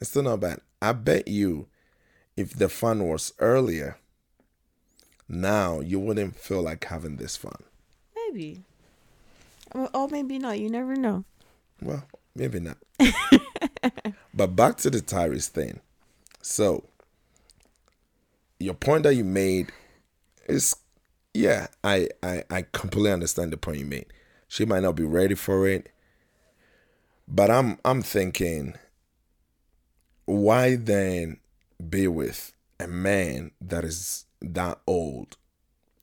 It's still not bad. I bet you if the fun was earlier, now you wouldn't feel like having this fun. Maybe. Or, maybe not. You never know. Well, maybe not. but back to the Tyrese thing. So, your point that you made is, yeah, I, I, I completely understand the point you made. She might not be ready for it, but I'm I'm thinking, why then be with a man that is that old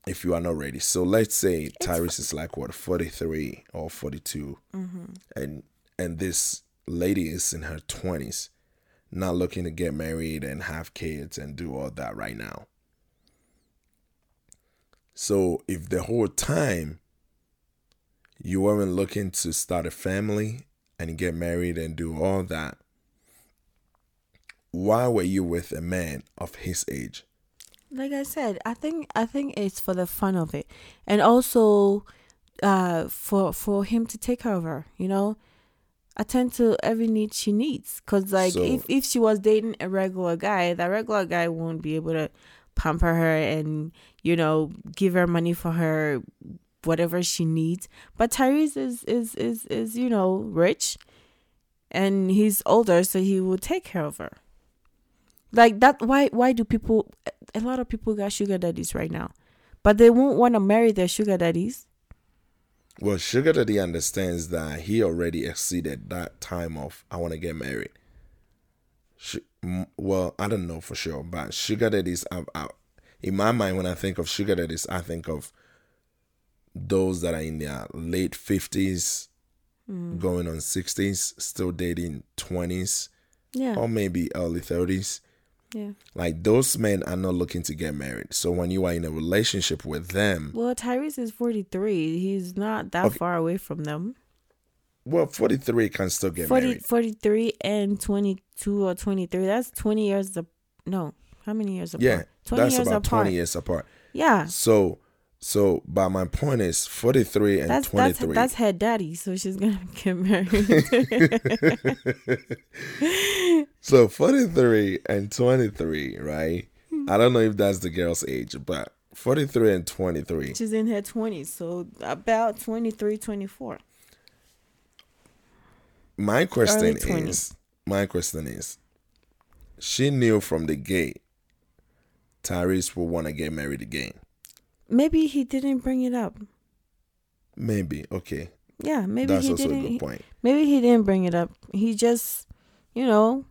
if you are not ready. So let's say Tyrese is like what 43 or 42 mm-hmm. and and this lady is in her 20s not looking to get married and have kids and do all that right now. So if the whole time you weren't looking to start a family and get married and do all that, why were you with a man of his age? Like I said, I think I think it's for the fun of it, and also, uh, for for him to take care of her. You know, attend to every need she needs. Cause like So- if if she was dating a regular guy, that regular guy won't be able to pamper her and you know give her money for her whatever she needs. But Tyrese is is is is you know rich, and he's older, so he will take care of her. Like that. Why why do people? A lot of people got sugar daddies right now, but they won't want to marry their sugar daddies. Well, Sugar Daddy understands that he already exceeded that time of I want to get married. Well, I don't know for sure, but Sugar Daddies, I, I, in my mind, when I think of Sugar Daddies, I think of those that are in their late 50s, mm. going on 60s, still dating 20s, Yeah, or maybe early 30s. Yeah. Like those men are not looking to get married. So when you are in a relationship with them, Well, Tyrese is forty three. He's not that Okay. far away from them. well, 43 can still get 40, married. 43 and twenty two or twenty three. That's twenty years. Of, no, how many years apart? Yeah, twenty that's years about apart. 20 years apart. Yeah, So, so, but my point is 43 and that's that's 23. that's her daddy. So she's gonna get married. so 43 and 23, right? I don't know if that's the girl's age, but 43 and 23. she's in her twenties, so about 23, 24. My question 20s. is, my question is, she knew from the gate Tyrese will want to get married again. Maybe he didn't bring it up. Maybe, okay. Yeah, maybe that's he also a didn't. good point. Maybe he didn't bring it up. He just, you know,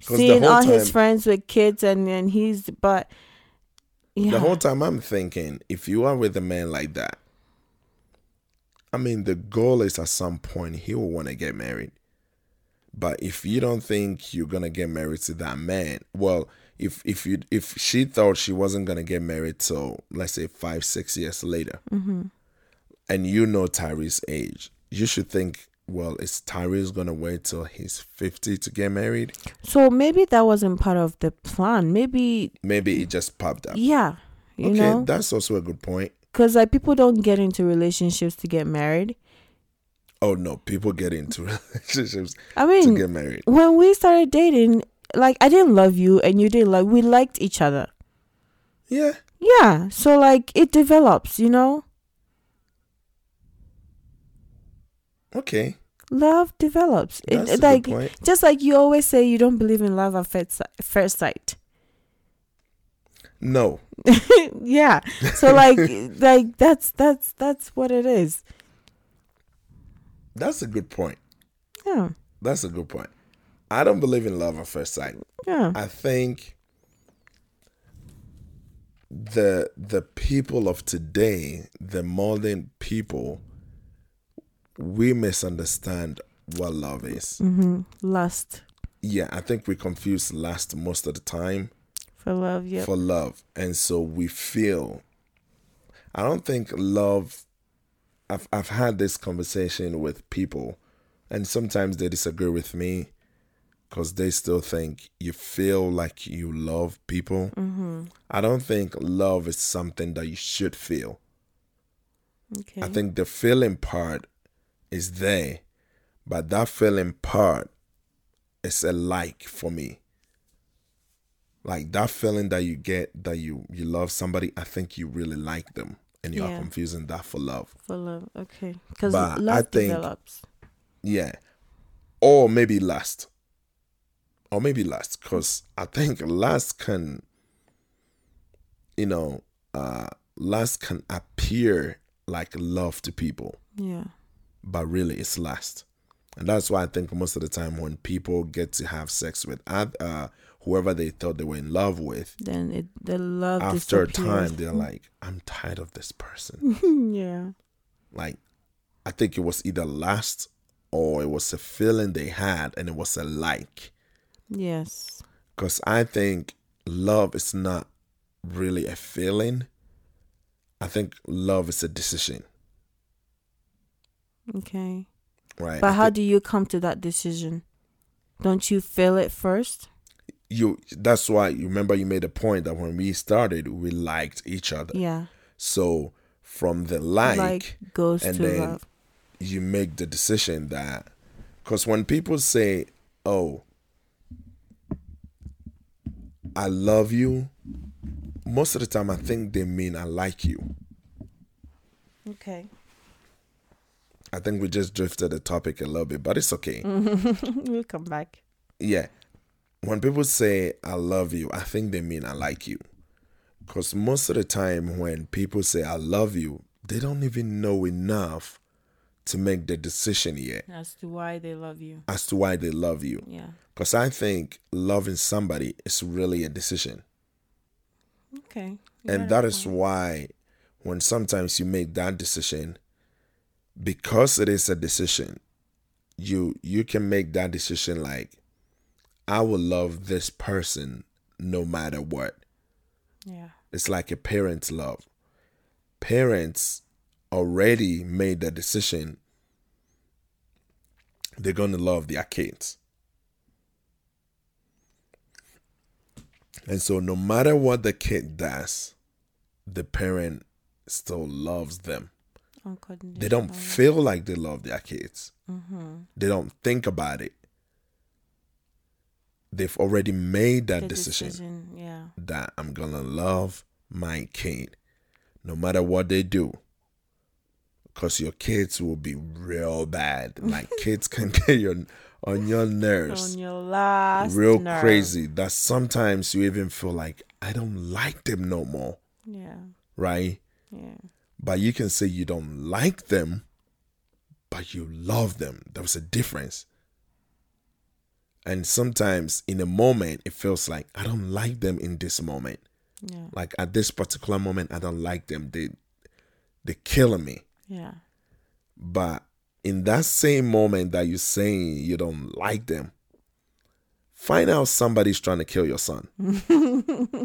seeing all his friends with kids and and he's but yeah. The whole time I'm thinking, if you are with a man like that, I mean, the goal is at some point he will want to get married. But if you don't think you're gonna get married to that man, well, if if you if she thought she wasn't gonna get married till let's say five six years later, mm-hmm. and you know Tyree's age, you should think, well, is Tyrese gonna wait till he's fifty to get married? so maybe that wasn't part of the plan. Maybe Maybe it just popped up. yeah, you okay, know, that's also a good point. because like people don't get into relationships to get married. Oh no, people get into relationships I mean, to get married. when we started dating, like I didn't love you and you didn't like. We liked each other. Yeah, Yeah, so like it develops, you know. okay, Love develops. It, that's a like just like you always say, you don't believe in love at first first sight. No, yeah. So like like that's that's that's what it is. that's a good point. Yeah. That's a good point. I don't believe in love at first sight. Yeah. I think the the people of today, the modern people, we misunderstand what love is. Mhm. Lust Yeah, I think we confuse lust most of the time. for love, yeah. for love. And so we feel I don't think love I've I've had this conversation with people and sometimes they disagree with me cuz they still think you feel like you love people. Mm-hmm. I don't think love is something that you should feel. Okay. I think the feeling part is there, but that feeling part is a like for me. Like that feeling that you get that you you love somebody, I think you really like them, and you are Yeah. confusing that for love. For love, okay. Because But I love think- develops. Yeah. Or maybe lust. Or maybe lust. Because I think lust can, you know, uh, lust can appear like love to people, Yeah. But really it's lust. And that's why I think most of the time when people get to have sex with uh, whoever they thought they were in love with, Then it the love after time, they're like, I'm tired of this person. yeah. like I think it was either lust or it was a feeling they had and it was a like. Yes. Because I think love is not really a feeling. I think love is a decision, Okay. right? But I how think do you come to that decision? Don't you feel it first? you? That's why you remember you made a point that when we started, we liked each other. Yeah. So from the like, Like, goes and to then love. you make the decision that because when people say oh i love you most of the time i think they mean i like you Okay. I think we just drifted the topic a little bit but it's okay we'll come back. yeah when people say i love you i think they mean i like you because most of the time when people say i love you they don't even know enough to make the decision yet As to why they love you. as to why they love you Yeah. Because I think loving somebody is really a decision. Okay. and that is why when sometimes you make that decision, because it is a decision, you you can make that decision like, I will love this person no matter what. Yeah. It's like a parent's love. Parents already made the decision they're going to love their kids. And so, no matter what the kid does, the parent still loves them. They don't feel like they love their kids, mm-hmm. they don't think about it. They've already made that decision decision. Yeah. that I'm gonna love my kid no matter what they do. Because your kids will be real bad. Like kids can get your on your nerves On your last real nerve. crazy that sometimes you even feel like I don't like them no more, Yeah. right? Yeah. But you can say you don't like them, but you love them. There's a difference. And sometimes in a moment, it feels like I don't like them in this moment. Yeah. Like at this particular moment, I don't like them. They they're killing me. Yeah. But in that same moment that you're saying you don't like them, find out somebody's trying to kill your son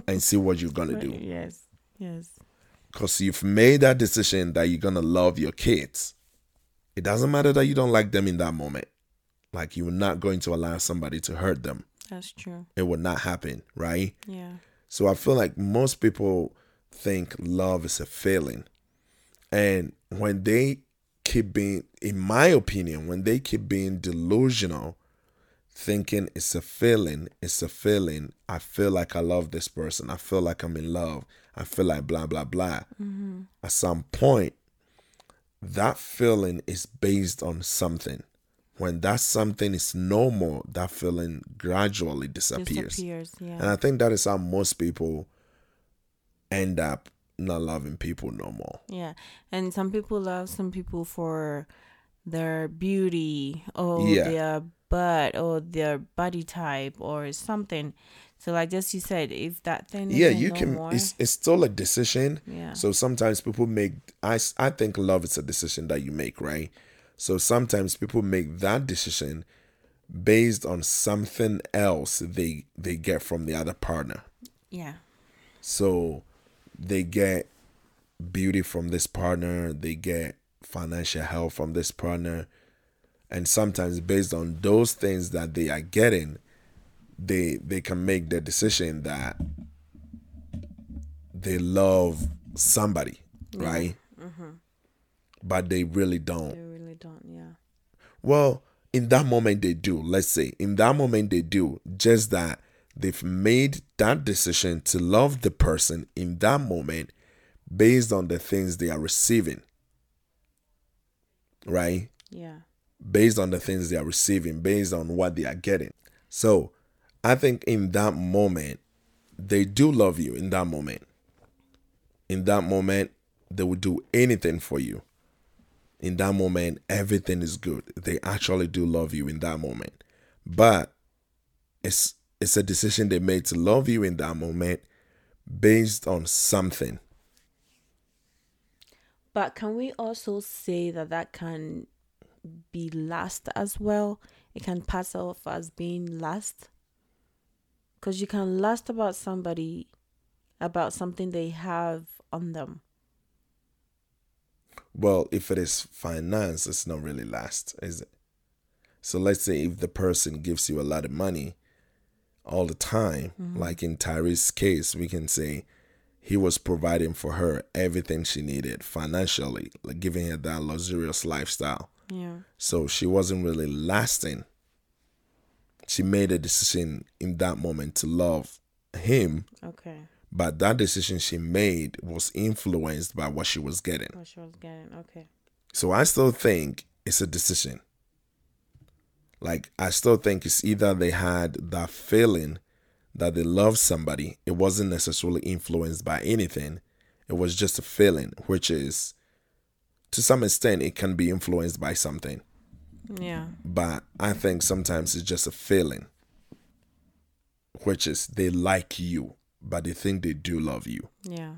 and see what you're gonna do. Yes. Yes. Because you've made that decision that you're gonna love your kids. It doesn't matter that you don't like them in that moment. Like you're not going to allow somebody to hurt them. That's true. It will not happen, right? Yeah. So I feel like most people think love is a feeling. And when they keep being, in my opinion, when they keep being delusional, thinking it's a feeling, it's a feeling. I feel like I love this person. I feel like I'm in love. I feel like blah, blah, blah. Mm-hmm. At some point, that feeling is based on something. When that something is no more, that feeling gradually disappears. Disappears. Yeah. And I think that is how most people end up not loving people no more. Yeah, and some people love some people for their beauty or Yeah. their butt or their body type or something. So, like just you said, if that thing Yeah, you no can. more, It's it's still a decision. Yeah. So sometimes people make. I I think love is a decision that you make, right? So sometimes people make that decision based on something else they they get from the other partner. yeah, So they get beauty from this partner, they get financial help from this partner, and sometimes based on those things that they are getting, they they can make the decision that they love somebody, right? Mm-hmm. But they really don't. they really don't. Yeah, Well, in that moment they do. Let's say in that moment they do. Just that they've made that decision to love the person in that moment based on the things they are receiving. Right? Yeah. Based on the things they are receiving, based on what they are getting. So I think in that moment, they do love you in that moment. In that moment, they will do anything for you. In that moment, everything is good. They actually do love you in that moment. But it's it's a decision they made to love you in that moment based on something. But can we also say that that can be last as well? It can pass off as being last Because you can last about somebody, about something they have on them. Well, if it is finance, it's not really last, is it? So let's say if the person gives you a lot of money all the time, mm-hmm. like in Tyree's case, we can say he was providing for her everything she needed financially, like giving her that luxurious lifestyle. Yeah. So she wasn't really lasting. She made a decision in that moment to love him. Okay. But that decision she made was influenced by what she was getting. What she was getting, okay. So I still think it's a decision. Like I still think it's either they had that feeling that they love somebody. It wasn't necessarily influenced by anything. It was just a feeling, which is to some extent it can be influenced by something. Yeah. But I think sometimes it's just a feeling, which is they like you but they think they do love you. Yeah.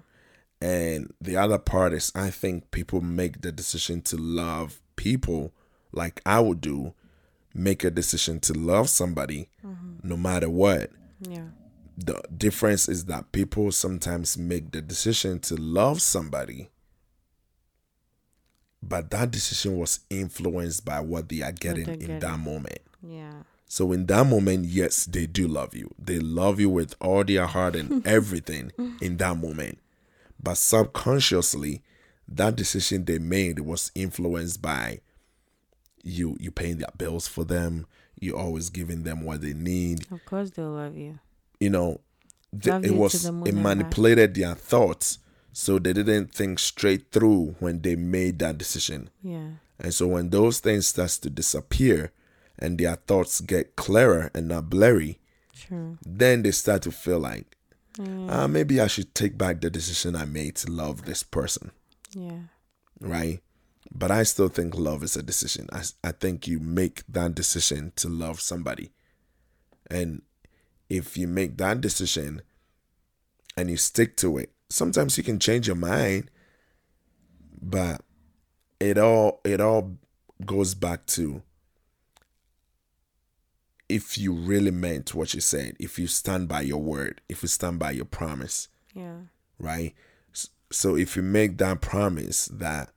And the other part is, I think people make the decision to love people like I would do, make a decision to love somebody mm-hmm. no matter what. Yeah. The difference is that people sometimes make the decision to love somebody, but that decision was influenced by what they are getting in that moment. Yeah. So in that moment, yes, they do love you. They love you with all their heart and everything in that moment. But subconsciously, that decision they made was influenced by you you paying their bills for them, you always giving them what they need. Of course they'll love you. You know, th- it was it manipulated their thoughts so they didn't think straight through when they made that decision. Yeah. And so when those things starts to disappear, and their thoughts get clearer and not blurry, True. then they start to feel like, mm. uh, maybe I should take back the decision I made to love this person. Yeah. Right? But I still think love is a decision. I, I think you make that decision to love somebody. And if you make that decision and you stick to it, sometimes you can change your mind, but it all it all goes back to if you really meant what you said, if you stand by your word, if you stand by your promise. Yeah. Right? So if you make that promise that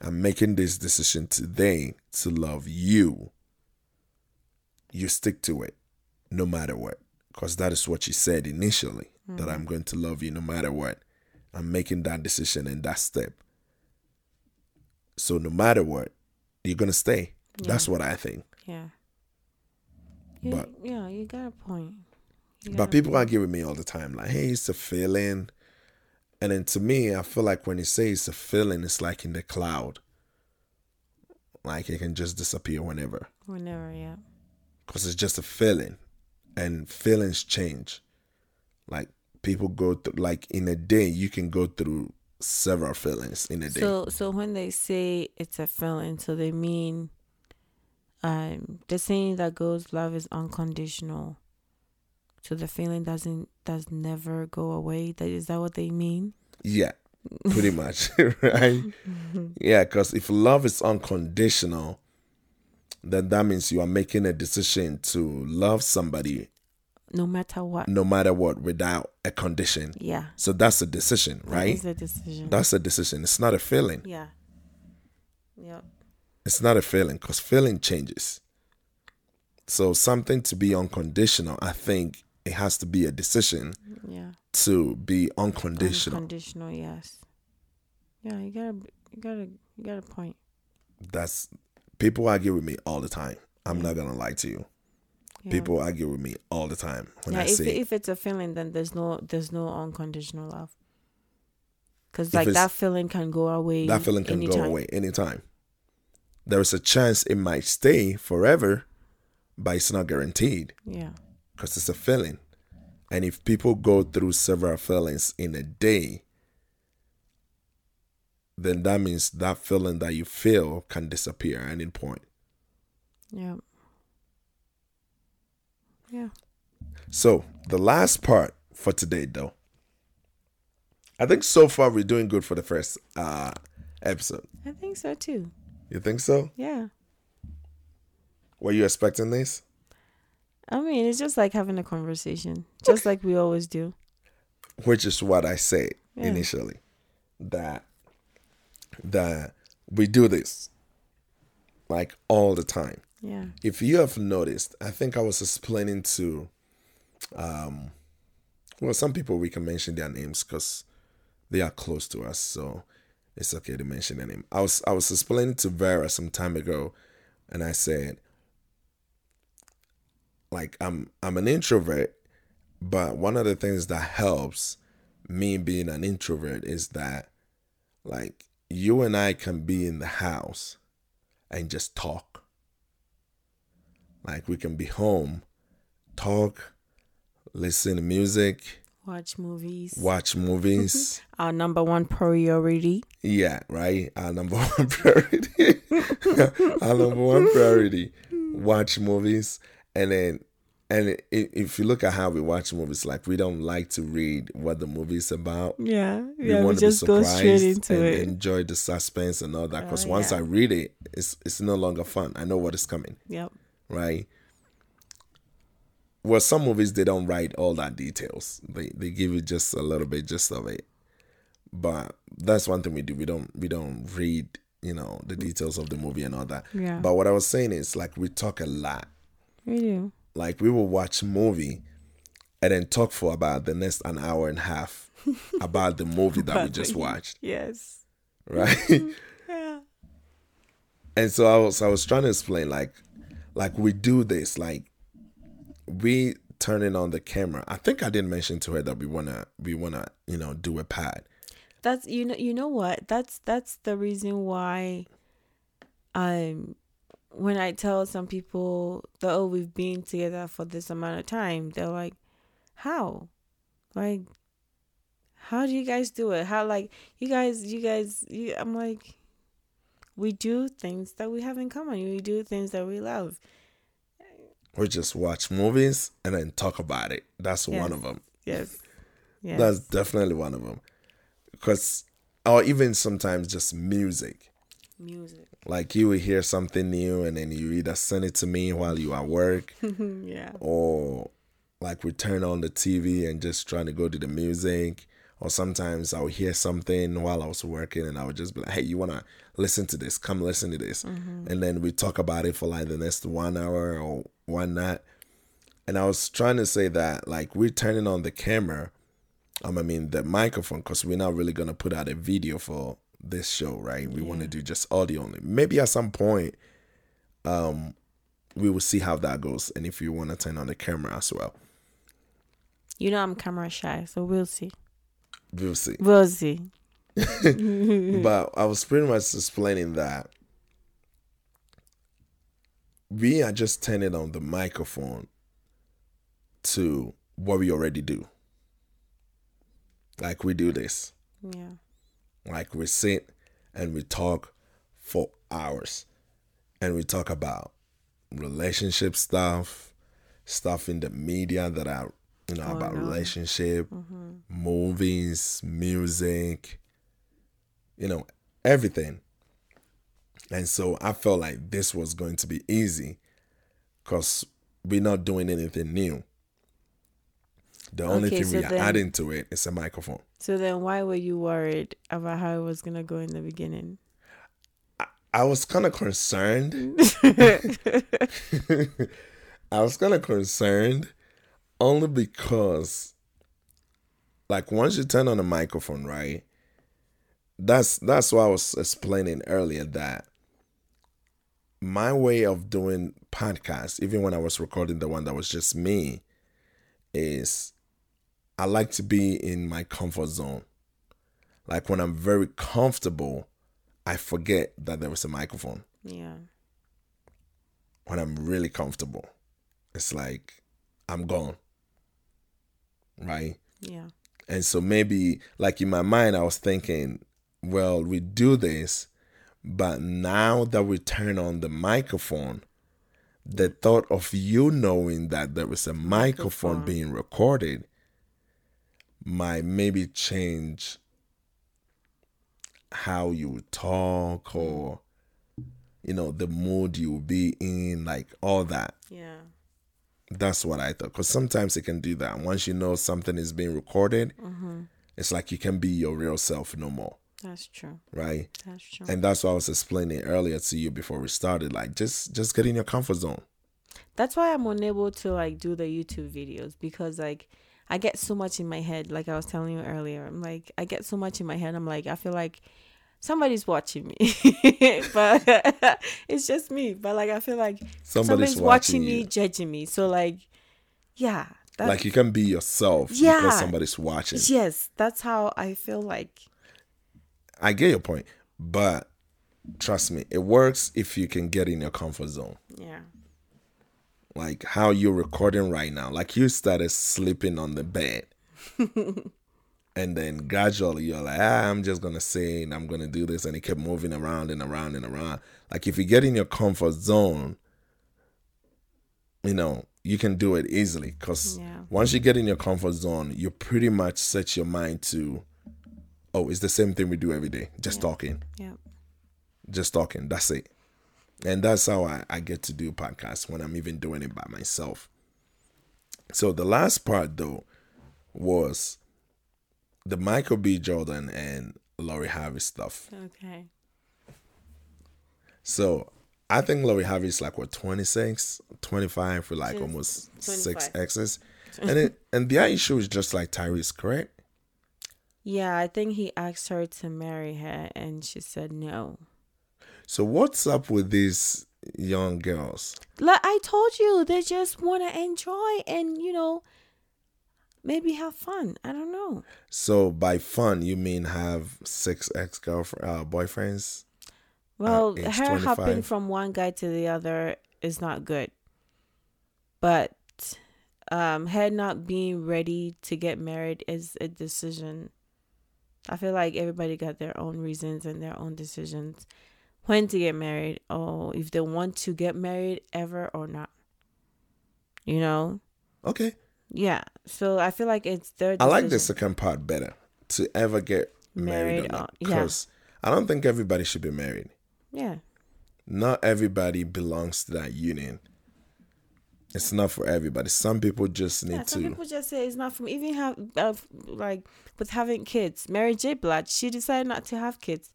I'm making this decision today to love you, you stick to it no matter what. Because that is what you said initially mm. that I'm going to love you no matter what. I'm making that decision and that step. So no matter what, you're going to stay. Yeah. That's what I think. Yeah but yeah, you got a point. Got but people point. argue with me all the time, like, "Hey, it's a feeling," and then to me, I feel like when you say it's a feeling, it's like in the cloud, like it can just disappear whenever. Whenever, yeah. Because it's just a feeling, and feelings change. Like people go through, like in a day, you can go through several feelings in a day. So, so when they say it's a feeling, so they mean um the saying that goes love is unconditional. So the feeling doesn't does never go away. That is that what they mean? Yeah pretty much right? Yeah because if love is unconditional then that means you are making a decision to love somebody no matter what no matter what without a condition yeah so that's a decision right is a decision that's a decision it's not a feeling yeah yep it's not a feeling because feeling changes. So something to be unconditional, I think it has to be a decision. Yeah. To be unconditional. Unconditional, yes. Yeah, you gotta, you gotta, you got a point. That's people argue with me all the time. I'm not gonna lie to you. Yeah. People argue with me all the time when yeah, I if say if it's a feeling, then there's no there's no unconditional love. Because like that feeling can go away. that feeling can anytime. go away anytime. There is a chance it might stay forever, but it's not guaranteed Yeah. because it's a feeling. And if people go through several feelings in a day, then that means that feeling that you feel can disappear at any point. Yeah. Yeah. So the last part for today, though, I think so far we're doing good for the first uh episode. I think so too. You think so? Yeah. Were you expecting this? I mean, it's just like having a conversation, just like we always do. Which is what I said Yeah. initially, that that we do this like all the time. Yeah. If you have noticed, I think I was explaining to, um, well, some people we can mention their names because they are close to us, so it's okay to mention their name. I was I was explaining to Vera some time ago, and I said, like I'm I'm an introvert, but one of the things that helps me being an introvert is that, like, you and I can be in the house and just talk. Like we can be home, talk, listen to music, Watch movies. watch movies. Our number one priority. yeah, right. Our number one priority. Our number one priority. Watch movies, and then, and if you look at how we watch movies, like we don't like to read what the movie's about. Yeah. We Yeah. We, want to just be go surprised straight into and it. enjoy the suspense and all that. Because Oh, once yeah. I read it, it's it's no longer fun. I know what is coming. Yep. Right? Well, some movies they don't write all that details. They they give you just a little bit just of it. But that's one thing we do. We don't we don't read, you know, the details of the movie and all that. Yeah. But what I was saying is like we talk a lot. We do. Like we will watch a movie and then talk for about the next an hour and a half about the movie that we just watched. Yes. Right? Yeah. and so I was I was trying to explain like like we do this like we turning on the camera. I think I did mention to her that we wanna we wanna you know do a pad. That's you know you know what? That's that's the reason why um when I tell some people that oh we've been together for this amount of time, they're like, How? Like how do you guys do it? How like you guys you guys you, I'm like we do things that we have in common. We do things that we love. We just watch movies and then talk about it. That's Yes. one of them. Yes. Yes. That's definitely one of them. Because or even sometimes just music. music. Like you will hear something new and then you either send it to me while you are at work yeah. or like we turn on the TV and just trying to go to the music. Or sometimes I'll hear something while I was working and I would just be like, hey, you want to listen to this? Come listen to this. And then we talk about it for like the next one hour or one night. And I was trying to say that like we're turning on the camera, um, I mean the microphone, because we're not really going to put out a video for this show, right? We want to do just audio only. Maybe at some point, um, we will see how that goes and if you want to turn on the camera as well. You know I'm camera shy, so we'll see. We'll see. We'll see. but I was pretty much explaining that we are just turning on the microphone to what we already do. Like we do this. Yeah. Like we sit and we talk for hours. And we talk about relationship stuff, stuff in the media that are, you know, Oh, about relationship, mm-hmm. movies, music, you know, everything. And so I felt like this was going to be easy because we're not doing anything new. The only Okay, thing so we are then- adding to it is a microphone. So then why were you worried about how it was gonna go in the beginning? I was kind of concerned. I was kind of concerned only because, like, once you turn on the microphone, right? That's that's why I was explaining earlier that my way of doing podcast, even when I was recording the one that was just me, is I like to be in my comfort zone. Like when I'm very comfortable, I forget that there was a microphone. Yeah. When I'm really comfortable, it's like I'm gone. Right? Yeah. And so maybe, like in my mind, I was thinking, well, we do this, but now that we turn on the microphone, the thought of you knowing that there is a microphone, being recorded might maybe change how you talk mm. or you know the mood you will be in like all that Yeah. That's what i thought because sometimes it can do that once you know something is being recorded mm-hmm. it's like you can be your real self no more That's true. right That's true. and that's what i was explaining earlier to you before we started like just just get in your comfort zone That's why I'm unable to like do the YouTube videos because like I get so much in my head. Like I was telling you earlier, I'm like I get so much in my head. I'm like I feel like somebody's watching me, but it's just me. But like I feel like Somebody's somebody's, watching watching, me, judging me. So like, yeah, that's, like you can be yourself because Yeah. somebody's watching yes, that's how I feel like. i get your point but trust me it works if you can get in your comfort zone Yeah, like how you're recording right now. Like you started sleeping on the bed. and then gradually you're like, ah, I'm just gonna say I'm gonna do this, and it kept moving around and around and around. Like if you get in your comfort zone, you know, you can do it easily. Cause Yeah. once you get in your comfort zone, you pretty much set your mind to, oh, it's the same thing we do every day, just talking yeah, just talking. That's it. And that's how I, I get to do podcasts when I'm even doing it by myself. So the last part though was the Michael B. Jordan and Lori Harvey stuff. okay, So I think Lori Harvey is like what 26, 25 with like She's almost six 25. exes. And it and their issue is just like Tyrese, correct? yeah. I think he asked her to marry her, and she said no. So what's up with these young girls? Like I told you, they just want to enjoy and you know, maybe have fun. I don't know. So by fun you mean have six ex girlfriend uh, boyfriends? Well, age her 25. hopping from one guy to the other is not good. But um her not being ready to get married is a decision. I feel like everybody got their own reasons and their own decisions when to get married or if they want to get married ever or not. You know? Okay. Yeah. So I feel like it's their I like the second part better. To ever get married, Married or not. yeah. Because I don't think everybody should be married. Yeah. Not everybody belongs to that union. It's not for everybody. Some people just need Yeah, some to. people just say it's not from even have uh, like with having kids. Mary J. Blige, she decided not to have kids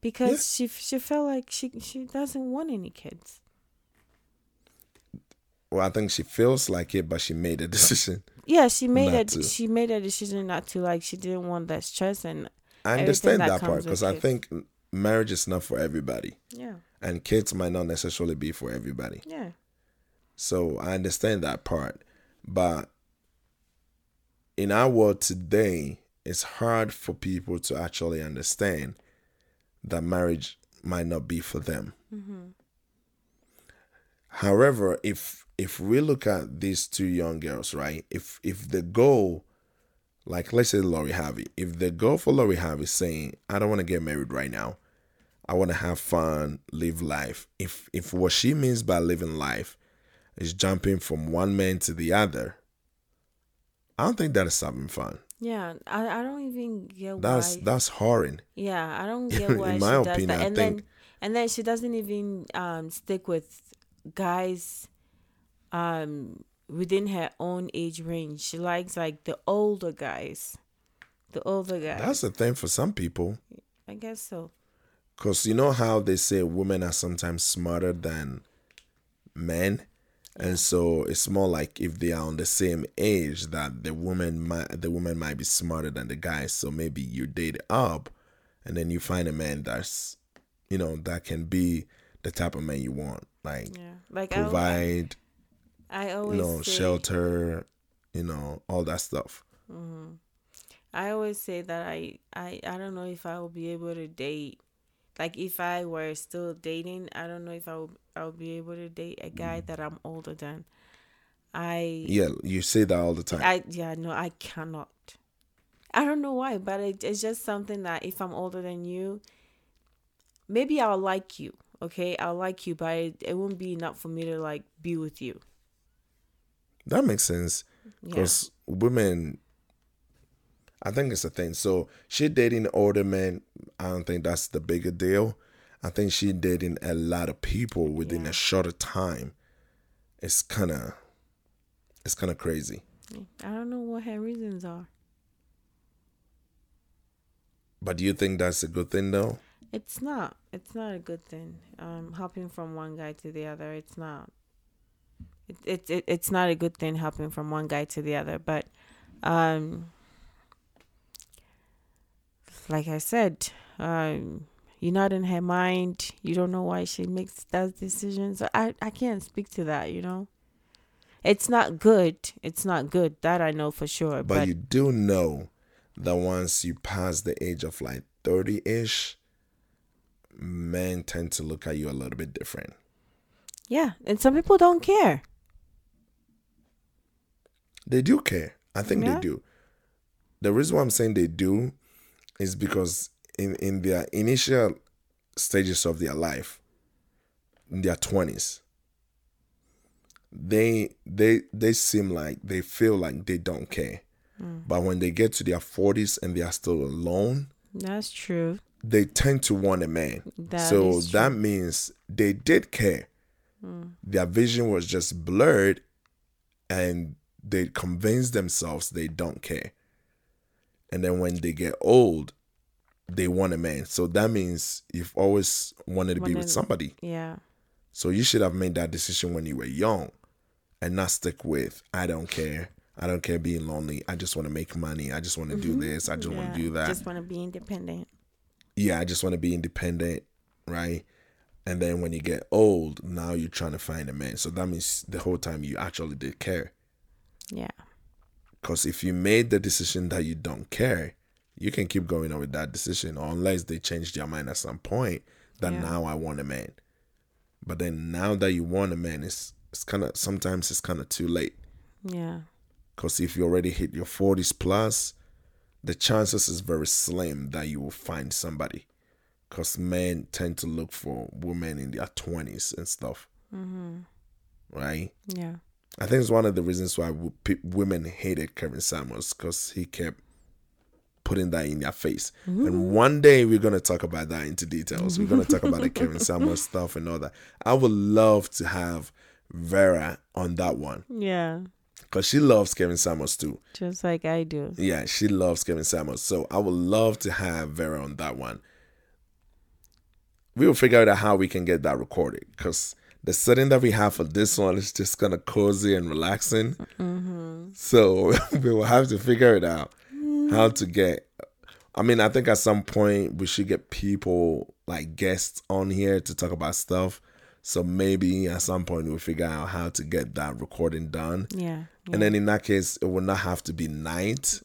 because Yeah. she she felt like she she doesn't want any kids. Well, I think she feels like it, but she made a decision. Yeah, she made a to. she made a decision not to like she didn't want that stress and I understand that that, part because I think marriage is not for everybody, yeah and kids might not necessarily be for everybody. yeah So I understand that part. But in our world today, it's hard for people to actually understand that marriage might not be for them. Mm-hmm. However, if if we look at these two young girls, right? If if the goal, like let's say Lori Harvey, if the goal for Lori Harvey is saying, I don't want to get married right now. I want to have fun, live life. If if what she means by living life is jumping from one man to the other, I don't think that is something fun. yeah. I, I don't even get That's why. that's that's horrid. Yeah, I don't get why In she my does opinion, that. I And think- then and then she doesn't even um stick with guys um within her own age range. She likes like the older guys. The older guys. That's the thing for some people. I guess so. Because you know how they say women are sometimes smarter than men? And so it's more like if they are on the same age that the woman might the woman might be smarter than the guy. So maybe you date up and then you find a man that's you know, that can be the type of man you want. like Yeah. Like provide, I, I you always know, say, shelter, you know, all that stuff. Mm-hmm. I always say that I, I I don't know if I will be able to date. Like if I were still dating, I don't know if I will I will be able to date a guy mm. that I'm older than. I Yeah, you say that all the time. I yeah no I cannot. I don't know why, but it, it's just something that if I'm older than you, maybe I'll like you. Okay, I'll like you, but it, it won't be enough for me to like be with you. That makes sense Yeah. because women. I think it's a thing. So she dating older men. I don't think that's the bigger deal. I think she dating a lot of people within Yeah. a shorter time. It's kind of, it's kind of crazy. I don't know what her reasons are. But do you think that's a good thing though? It's not. It's not a good thing. Um, hopping from one guy to the other. It's not. It, it, it it's not a good thing hopping from one guy to the other. But, um, like I said, um, you're not in her mind. You don't know why she makes those decisions. I I can't speak to that. You know. It's not good. It's not good. That I know for sure. But, But, you do know that once you pass the age of like 30 ish, men tend to look at you a little bit different. yeah, and some people don't care. They do care. I think Yeah. they do. The reason why I'm saying they do is because in, in their initial stages of their life, in their 20s, they they they seem like they feel like they don't care. Hmm. But when they get to their 40s and they are still alone, That's true. they tend to want a man. That so that means they did care. Hmm. Their vision was just blurred and they convince themselves they don't care. And then when they get old, they want a man. So that means you've always wanted to be with somebody. Yeah. So you should have made that decision when you were young and not stick with I don't care. I don't care being lonely. I just want to make money. I just want to do this. I just want Mm-hmm. to do that I Just want to be independent. yeah, I just want to be independent, right? And then when you get old, now you're trying to find a man. So that means the whole time you actually did care. Yeah. Because if you made the decision that you don't care, you can keep going on with that decision, or unless they change their mind at some point that Yeah. now I want a man. But then now that you want a man, it's it's kind of sometimes it's kind of too late. Yeah. Because if you already hit your 40s plus, the chances is very slim that you will find somebody. Because men tend to look for women in their 20s and stuff. Mm-hmm. Right? Yeah. I think it's one of the reasons why women hated Kevin Samuels because he kept putting that in their face. And mm. one day we're going to talk about that into details. We're going to talk about the Kevin Samuels stuff and all that. I would love to have Vera on that one Yeah. because she loves Kevin Samuels too. Just like I do. Yeah, she loves Kevin Samuels. So I would love to have Vera on that one. We will figure out how we can get that recorded because the setting that we have for this one is just kind of cozy and relaxing. Mm-hmm. So we will have to figure it out how to get. I mean, I think at some point we should get people like guests on here to talk about stuff. So maybe at some point we'll figure out how to get that recording done. Yeah. And then in that case, it will not have to be night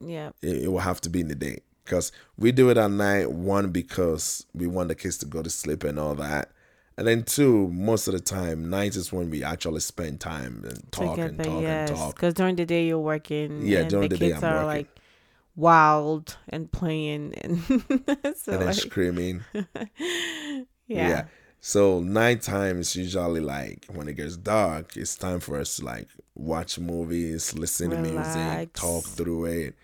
yeah. it, it will have to be in the day because we do it at night one because we want the kids to go to sleep and all that and then two most of the time night is when we actually spend time and talk and talk yes. and talk Because during the day you're working. Yeah, and during the the day kids I'm are working. like wild and playing and so and like, screaming yeah. so nighttime is usually like when it gets dark it's time for us to like watch movies listen to music talk through it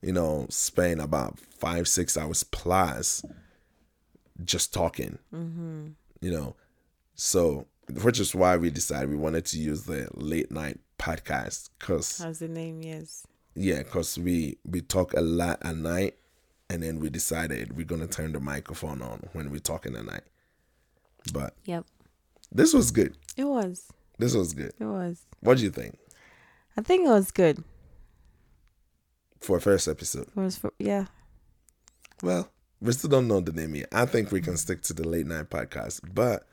you know spend about five six hours plus just talking Mm-hmm. You know so which is why we decided we wanted to use the late night podcast because How's the name? Yes. yeah because we we talk a lot at night and then we decided we're gonna turn the microphone on when we're talking at night but Yep. this was good It was. this was good It was. what do you think I think it was good. for a first episode It was for, yeah. well we still don't know the name yet i think we can stick to the late night podcast but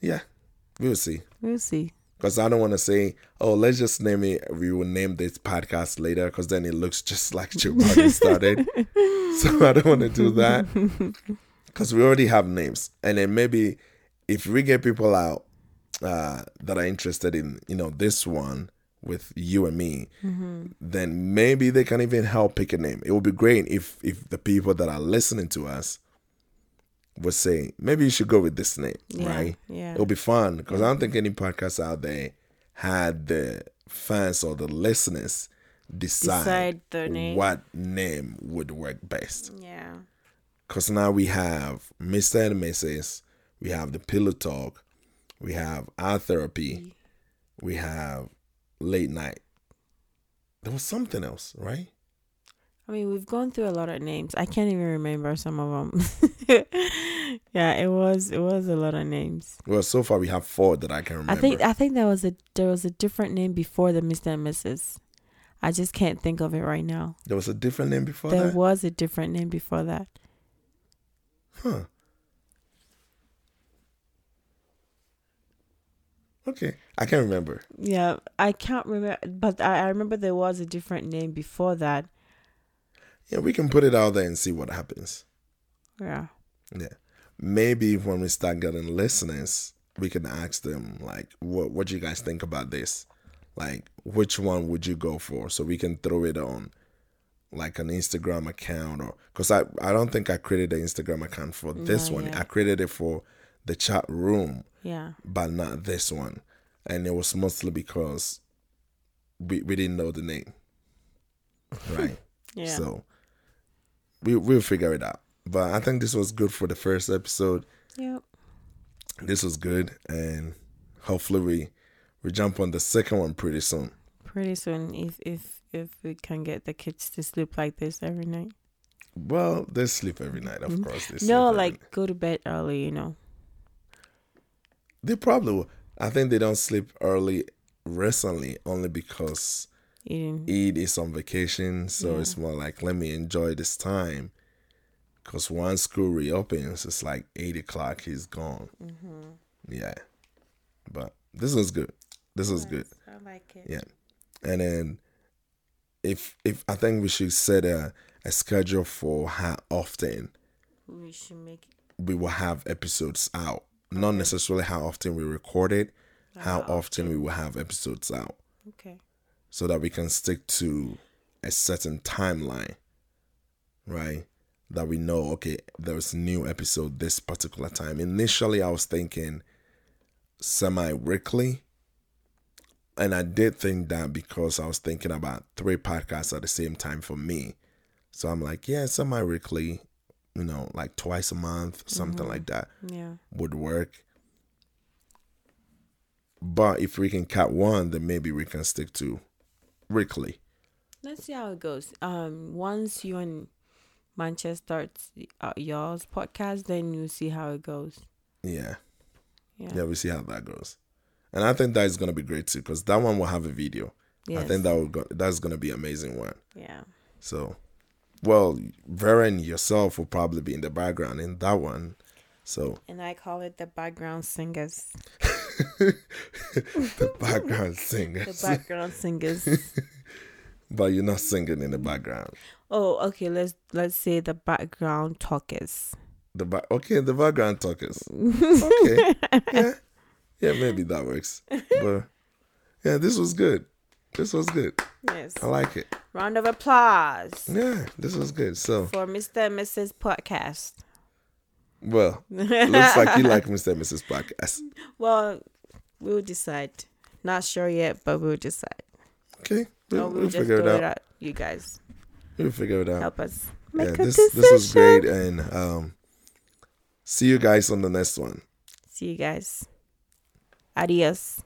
Yeah, we'll see. We'll see. Because I don't want to say, oh, let's just name it. We will name this podcast later because then it looks just like Joe Biden started. so I don't want to do that because we already have names. And then maybe if we get people out uh, that are interested in, you know, this one with you and me, mm-hmm. then maybe they can even help pick a name. It would be great if if the people that are listening to us would say, maybe you should go with this name, Yeah, right? yeah. It'll be fun because I don't think mm-hmm. any podcast out there had the fans or the listeners decide, Decide the name. what name would work best. Yeah. Because now we have Mr. and Mrs., we have the Pillow Talk, we have Our Therapy, mm-hmm. we have Late Night. There was something else, right? I mean, we've gone through a lot of names. I can't even remember some of them. yeah, it was it was a lot of names. Well, so far we have four that I can remember. I think I think there was a there was a different name before the Mr. and Mrs. I just can't think of it right now. there was a different name before there that. was a different name before that. Huh. Okay, I can't remember. Yeah, I can't remember, but I, I remember there was a different name before that. Yeah, we can put it out there and see what happens. Yeah. Yeah. Maybe when we start getting listeners, we can ask them like what what do you guys think about this? Like which one would you go for so we can throw it on like an Instagram account or cuz I I don't think I created an Instagram account for this No, one. yeah. I created it for the chat room, Yeah. but not this one. And it was mostly because we we didn't know the name. Right? Yeah. So we we'll figure it out. But I think this was good for the first episode. Yep. This was good, and hopefully we we jump on the second one pretty soon. Pretty soon, if if if we can get the kids to sleep like this every night. Well, they sleep every night, of mm. course. They No, like night. go to bed early. You know. they probably. Will. I think they don't sleep early recently, only because Eating. Eid is on vacation, so Yeah. it's more like let me enjoy this time. Cause once school reopens, it's like eight o'clock. He's gone. Mm-hmm. Yeah, but this was good. This was good. I like it. Yeah. And then if if I think we should set a, a schedule for how often We should make it. we will have episodes out. Not necessarily how often we record it, how ah, often we will have episodes out. Okay. So that we can stick to a certain timeline. Right? That we know, okay, there's a new episode this particular time. Initially I was thinking semi weekly. And I did think that because I was thinking about three podcasts at the same time for me. So I'm like, yeah, semi weekly, you know, like twice a month, something like that Yeah. would work. But if we can cut one, then maybe we can stick to weekly. Let's see how it goes. Um, once you and Manchester starts uh, y'all's podcast, then you see how it goes. Yeah. Yeah. Yeah, we see how that goes. And I think that is going to be great too because that one will have a video. I think that will go, that's going to be amazing one. Yeah. So, well, and yourself will probably be in the background in that one. So, And I call it the background singers. the background singers. The background singers. but you're not singing in the background. oh, okay. Let's let's say the background talkers. The back, okay, the background talkers. Okay, yeah, yeah, maybe that works. But yeah, this was good. This was good. Yes. I like it. Round of applause Yeah, this was good. So, for Mr. and Mrs. Podcast. well, looks like you like Mr. and Mrs. Podcast. Well, we'll decide. Not sure yet, but we'll decide. Okay, we'll, we'll, we'll figure it it out. out. You guys We'll figure it out. help us Yeah, make a this decision. this was great, and um, see you guys on the next one. See you guys. Adios.